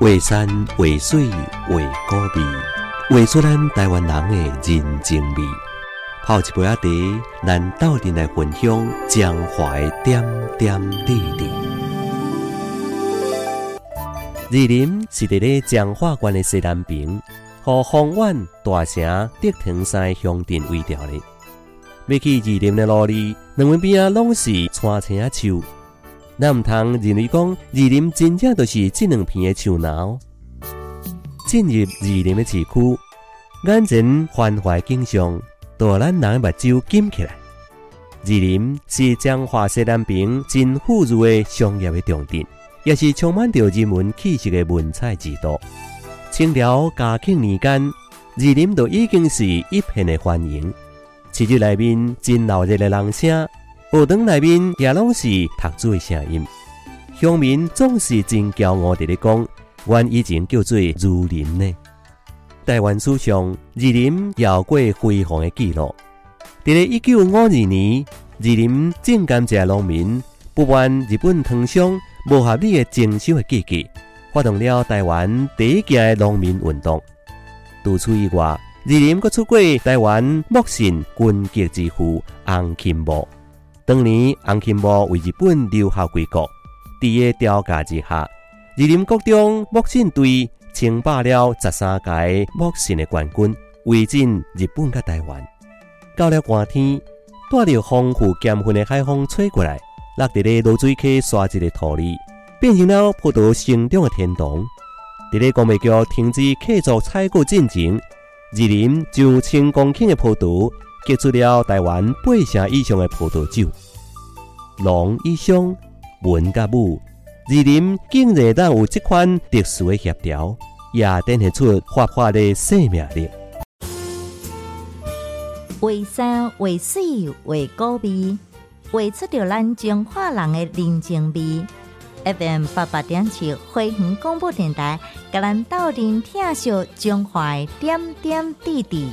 画山画水画古味，画出咱台湾人的人情味。泡一杯仔茶，咱斗阵来分享江淮点点滴滴。二林是伫咧江化县的西南边，和丰苑大城德腾山乡镇为调的。要去二林的路里，两边啊拢是山青啊树。咱毋通认为讲二林真正就是这两片的树脑。进入二林的市区，眼前繁华景象，都咱人的目睭金起来。二林是彰化西南边真富裕的商业的重镇。也是充满着人文气息的文采之都。清朝嘉庆年间，二林都已经是一片的欢迎。市区内面真闹热的人声，学堂内面也拢是读书的声音。乡民总是真骄傲地咧讲，阮以前叫做儒林呢。台湾史上，二林有过辉煌的记录。伫咧一九五二年，二林正感谢农民不满日本唐商。无合理的征收的季节，发动了台湾第一届农民运动。除此以外，二林阁出过台湾木信军国之父洪钦茂。当年洪钦茂为日本留下归国，在个调查之下，二林国中木信队称霸了十三届木信的冠军，围进日本甲台湾。到了寒天，带着丰富咸分的海风吹过来。落伫咧落水溪沙质的土里，变成了葡萄生长的天堂。伫咧光美桥停止客座采购进前，二林就千公顷的葡萄结出了台湾八成以上的葡萄酒。龙以上文甲武，二林竟然当有这款特殊的协调，也展现出活泼的生命力。为山为水为高味。画出着咱中华人的人情味。FM 八八点七花园广播电台，甲咱斗阵听秀中华点点滴滴。